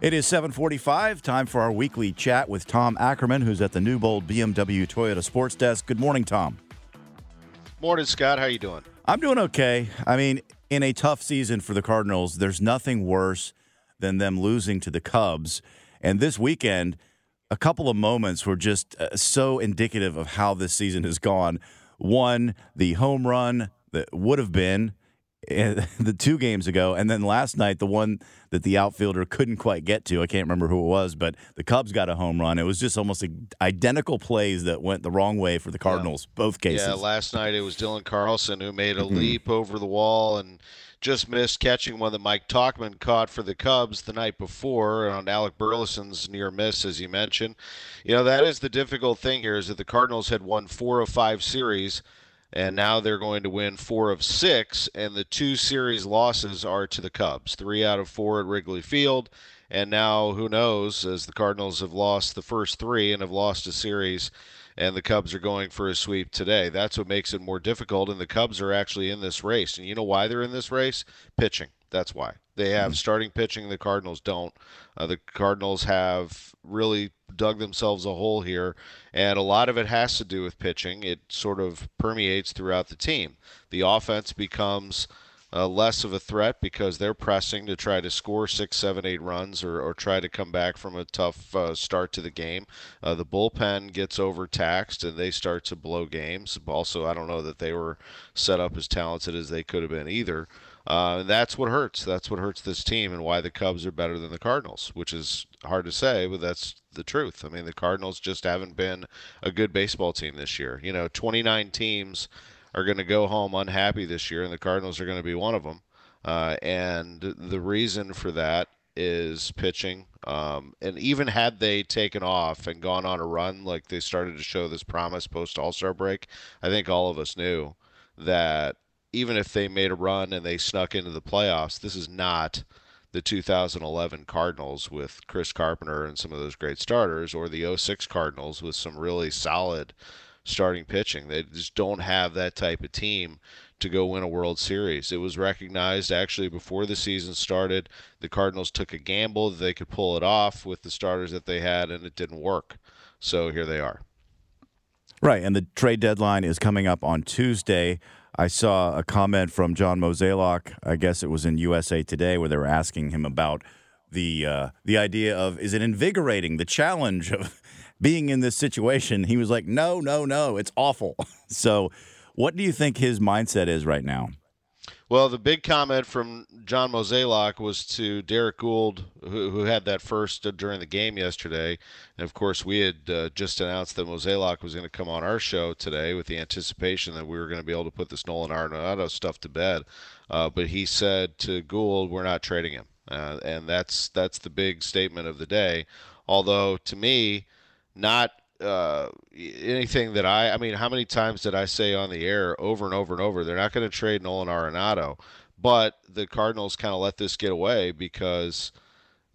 It is 745, time for our weekly chat with Tom Ackerman, who's at the Newbold BMW Toyota Sports Desk. Good morning, Tom. Morning, Scott. How are you doing? I'm doing okay. I mean, in a tough season for the Cardinals, there's nothing worse than them losing to the Cubs. And this weekend, a couple of moments were just uh, so indicative of how this season has gone. One, the home run that would have been the two games ago, and then last night, the one that the outfielder couldn't quite get to. I can't remember who it was, but the Cubs got a home run. It was just almost identical plays that went the wrong way for the Cardinals, both cases. Yeah, last night it was Dylan Carlson who made a Mhm. leap over the wall and just missed catching one that Mike Tauchman caught for the Cubs the night before on Alec Burleson's near miss, as you mentioned. You know, that is the difficult thing here is that the Cardinals had won four of five series, and now they're going to win four of six, and the two series losses are to the Cubs. Three out of four at Wrigley Field. And now, who knows, as the Cardinals have lost the first three and have lost a series, and the Cubs are going for a sweep today. That's what makes it more difficult, and the Cubs are actually in this race. And you know why they're in this race? Pitching. That's why. They have starting pitching, the Cardinals don't. Uh, the Cardinals have really dug themselves a hole here, and a lot of it has to do with pitching. It sort of permeates throughout the team. The offense becomes uh, less of a threat because they're pressing to try to score six, seven, eight runs or, or try to come back from a tough uh, start to the game. Uh, the bullpen gets overtaxed and they start to blow games. Also, I don't know that they were set up as talented as they could have been either. Uh, that's what hurts. That's what hurts this team and why the Cubs are better than the Cardinals, which is hard to say, but that's the truth. I mean, the Cardinals just haven't been a good baseball team this year. You know, 29 teams are going to go home unhappy this year, and the Cardinals are going to be one of them. Uh, and the reason for that is pitching. Um, and even had they taken off and gone on a run, like they started to show this promise post All Star break, I think all of us knew that even if they made a run and they snuck into the playoffs, this is not the 2011 Cardinals with Chris Carpenter and some of those great starters, or the 06 Cardinals with some really solid starting pitching. They just don't have that type of team to go win a World Series. It was recognized actually before the season started. The Cardinals took a gamble that they could pull it off with the starters that they had, and it didn't work. So here they are. Right, and the trade deadline is coming up on Tuesday. I saw a comment from John Mozeliak. I guess it was in USA Today where they were asking him about the uh, the idea of is it invigorating the challenge of being in this situation. He was like, "No, no, no, it's awful." so, what do you think his mindset is right now? Well, the big comment from John Mozeliak was to Derrick Goold, who, who had that first uh, during the game yesterday. And of course, we had uh, just announced that Mozeliak was going to come on our show today with the anticipation that we were going to be able to put this Nolan Arenado stuff to bed. Uh, but he said to Goold, "We're not trading him," uh, and that's that's the big statement of the day. Although to me, not uh, anything that I, I mean, how many times did I say on the air over and over and over, they're not going to trade Nolan Arenado, but the Cardinals kind of let this get away because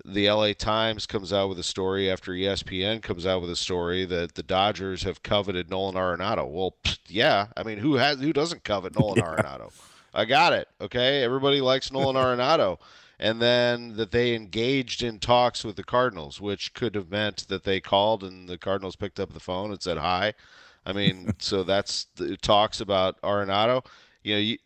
the LA Times comes out with a story after ESPN comes out with a story that the Dodgers have coveted Nolan Arenado. Well, pfft, yeah, I mean, who has who doesn't covet Nolan Arenado? I got it. Okay, everybody likes Nolan Arenado and then that they engaged in talks with the Cardinals, which could have meant that they called and the Cardinals picked up the phone and said hi. I mean, so that's the talks about Arenado. you know, you,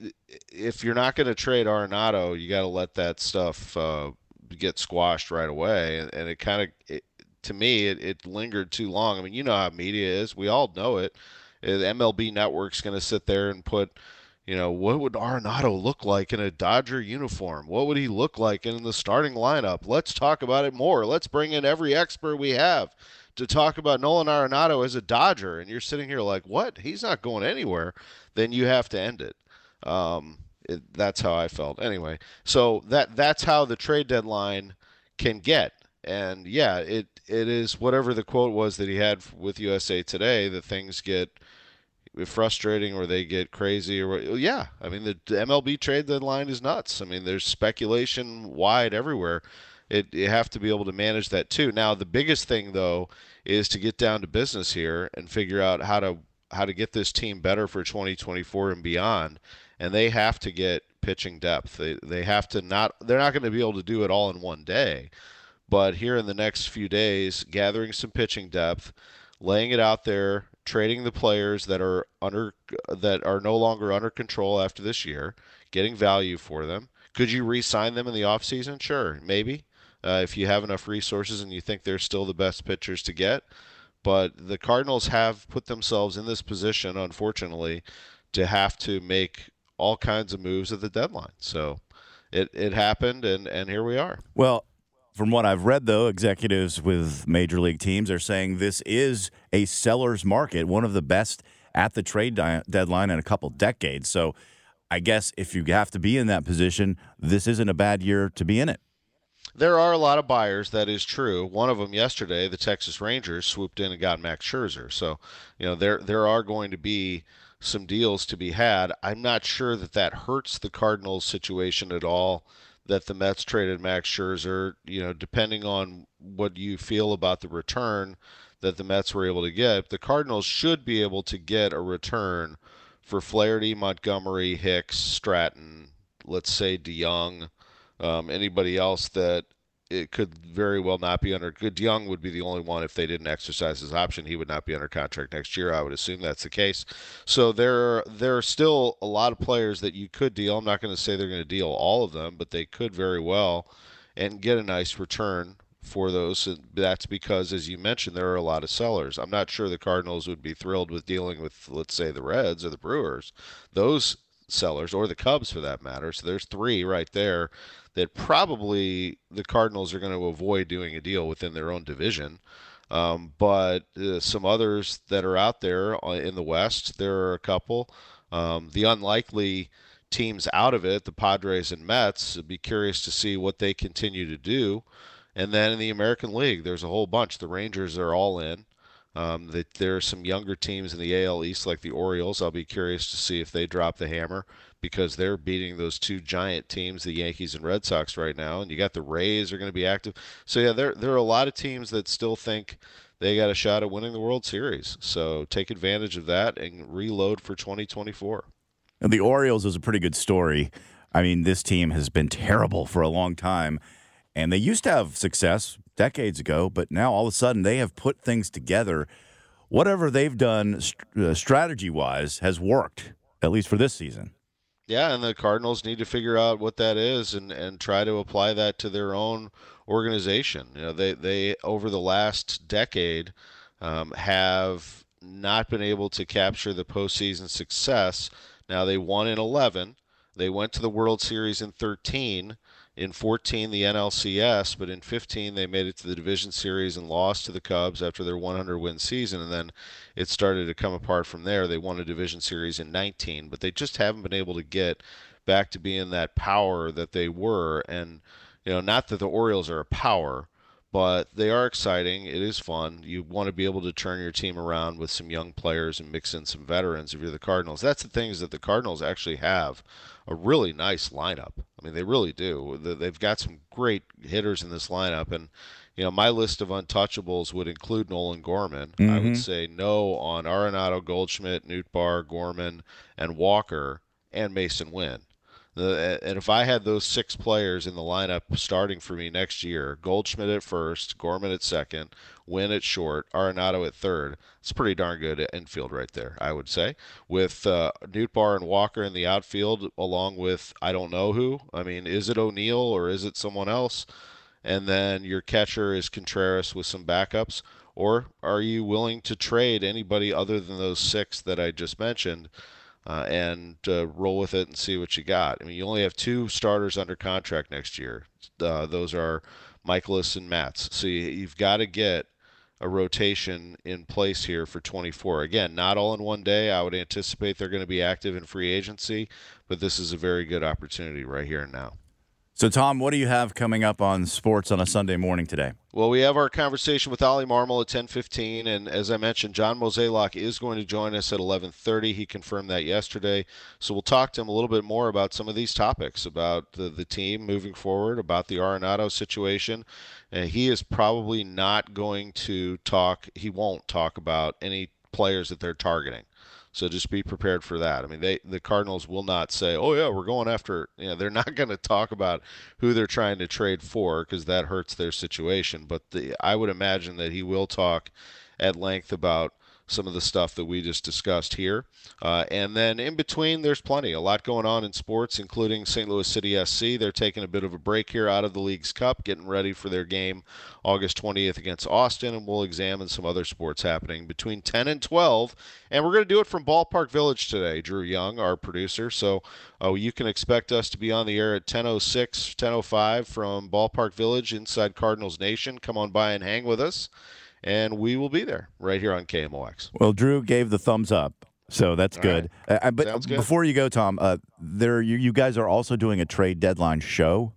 if you're not going to trade Arenado, you got to let that stuff uh, get squashed right away. And, and it kind of, to me, it, it lingered too long. I mean, you know how media is. We all know it. The MLB Network's going to sit there and put, you know, what would Arenado look like in a Dodger uniform? What would he look like in the starting lineup? Let's talk about it more. Let's bring in every expert we have to talk about Nolan Arenado as a Dodger. And you're sitting here like, what? He's not going anywhere. Then you have to end it. Um, it, that's how I felt. Anyway, so that that's how the trade deadline can get. And yeah, it it is whatever the quote was that he had with USA Today. that things get frustrating or they get crazy or yeah. I mean the MLB trade deadline is nuts. I mean there's speculation wide everywhere. It you have to be able to manage that too. Now the biggest thing though is to get down to business here and figure out how to how to get this team better for 2024 and beyond and they have to get pitching depth. They they have to not they're not going to be able to do it all in one day. But here in the next few days, gathering some pitching depth, laying it out there, trading the players that are under that are no longer under control after this year, getting value for them. Could you re-sign them in the offseason? Sure, maybe. Uh, if you have enough resources and you think they're still the best pitchers to get. But the Cardinals have put themselves in this position, unfortunately, to have to make all kinds of moves at the deadline. So it, it happened, and, and here we are. Well, from what I've read, though, executives with major league teams are saying this is a seller's market, one of the best at the trade di- deadline in a couple decades. So I guess if you have to be in that position, this isn't a bad year to be in it. There are a lot of buyers. That is true. One of them yesterday, the Texas Rangers swooped in and got Max Scherzer. So, you know, there there are going to be some deals to be had. I'm not sure that that hurts the Cardinals' situation at all. That the Mets traded Max Scherzer, you know, depending on what you feel about the return that the Mets were able to get, the Cardinals should be able to get a return for Flaherty, Montgomery, Hicks, Stratton, let's say DeJong, um, anybody else that it could very well not be under. DeJong would be the only one if they didn't exercise his option. He would not be under contract next year. I would assume that's the case. So there, there are still a lot of players that you could deal. I'm not going to say they're going to deal all of them, but they could very well, and get a nice return for those. And that's because, as you mentioned, there are a lot of sellers. I'm not sure the Cardinals would be thrilled with dealing with, let's say, the Reds or the Brewers. Those sellers, or the Cubs for that matter. So there's three right there that probably the Cardinals are going to avoid doing a deal within their own division. Um, but uh, some others that are out there uh, in the West, there are a couple. Um, the unlikely teams out of it, the Padres and Mets, I'd be curious to see what they continue to do. And then in the American League, there's a whole bunch. The Rangers are all in. Um, the, there are some younger teams in the AL East, like the Orioles. I'll be curious to see if they drop the hammer because they're beating those two giant teams, the Yankees and Red Sox, right now. And you got the Rays are going to be active. So yeah, there there are a lot of teams that still think they got a shot at winning the World Series. So take advantage of that and reload for 2024. And the Orioles is a pretty good story. I mean, this team has been terrible for a long time, and they used to have success decades ago, but now all of a sudden they have put things together. Whatever they've done uh, strategy wise has worked, at least for this season. Yeah, and the Cardinals need to figure out what that is and, and try to apply that to their own organization. You know, they, they over the last decade um, have not been able to capture the postseason success. Now they won in 11. They went to the World Series in 13 in 14 the NLCS, but in 15 they made it to the division series and lost to the Cubs after their 100 win season, and then it started to come apart from there. They won a division series in 19, but they just haven't been able to get back to being that power that they were. And you know, not that the Orioles are a power, but they are exciting. It is fun. You want to be able to turn your team around with some young players and mix in some veterans if you're the Cardinals. That's the things that the Cardinals actually have a really nice lineup. I mean, they really do. They've got some great hitters in this lineup, and you know, my list of untouchables would include Nolan Gorman. Mm-hmm. I would mm-hmm. say no on Arenado, Goldschmidt, Nootbaar, Gorman, and Walker, and Masyn Winn. And if I had those six players in the lineup starting for me next year, Goldschmidt at first, Gorman at second, Winn at short, Arenado at third, it's pretty darn good infield right there, I would say. With uh, Nootbaar and Walker in the outfield, along with I don't know who. I mean, is it O'Neill or is it someone else? And then your catcher is Contreras with some backups. Or are you willing to trade anybody other than those six that I just mentioned? Uh, and uh, roll with it and see what you got. I mean, you only have two starters under contract next year. Uh, those are Mikolas and Matz. So you, have got to get a rotation in place here for 24. Again, not all in one day. I would anticipate they're going to be active in free agency, but this is a very good opportunity right here and now. So, Tom, what do you have coming up on sports on a Sunday morning today? Well, we have our conversation with Oli Marmol at 10:15, and as I mentioned, John Mozeliak is going to join us at 11:30. He confirmed that yesterday, so we'll talk to him a little bit more about some of these topics, about the, the team moving forward, about the Arenado situation. And he is probably not going to talk. He won't talk about any players that they're targeting. So just be prepared for that. I mean, they the Cardinals will not say, "Oh yeah, we're going after." You know, they're not going to talk about who they're trying to trade for because that hurts their situation. But the, I would imagine that he will talk at length about some of the stuff that we just discussed here. Uh, and then in between, there's plenty. A lot going on in sports, including St. Louis City SC. They're taking a bit of a break here out of the Leagues Cup, getting ready for their game August 20th against Austin. And we'll examine some other sports happening between 10 and 12. And we're going to do it from Ballpark Village today, Drew Young, our producer. So uh, you can expect us to be on the air at 10.06, 10.05 from Ballpark Village inside Cardinals Nation. Come on by and hang with us and we will be there right here on KMOX. Well, Drew gave the thumbs up. So that's good. Right. Uh, but good. before you go, Tom, uh, there you, you guys are also doing a trade deadline show.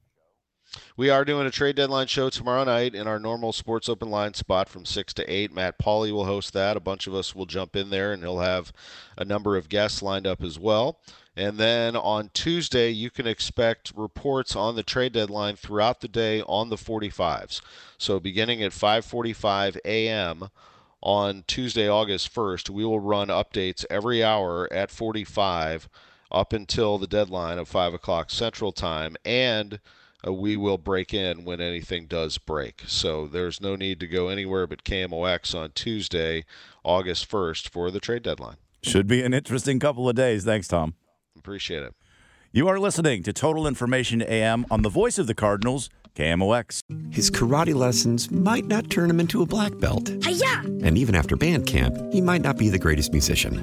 We are doing a trade deadline show tomorrow night in our normal Sports Open Line spot from 6 to 8. Matt Pauley will host that. A bunch of us will jump in there, and he'll have a number of guests lined up as well. And then on Tuesday, you can expect reports on the trade deadline throughout the day on the 45s. So beginning at 5:45 a.m. on Tuesday, August 1st, we will run updates every hour at 45 up until the deadline of 5 o'clock Central Time, and uh, we will break in when anything does break. So there's no need to go anywhere but KMOX on Tuesday, August 1st for the trade deadline. Should be an interesting couple of days. Thanks, Tom. Appreciate it. You are listening to Total Information AM on the voice of the Cardinals, KMOX. His karate lessons might not turn him into a black belt. Hi-ya! And even after band camp, he might not be the greatest musician.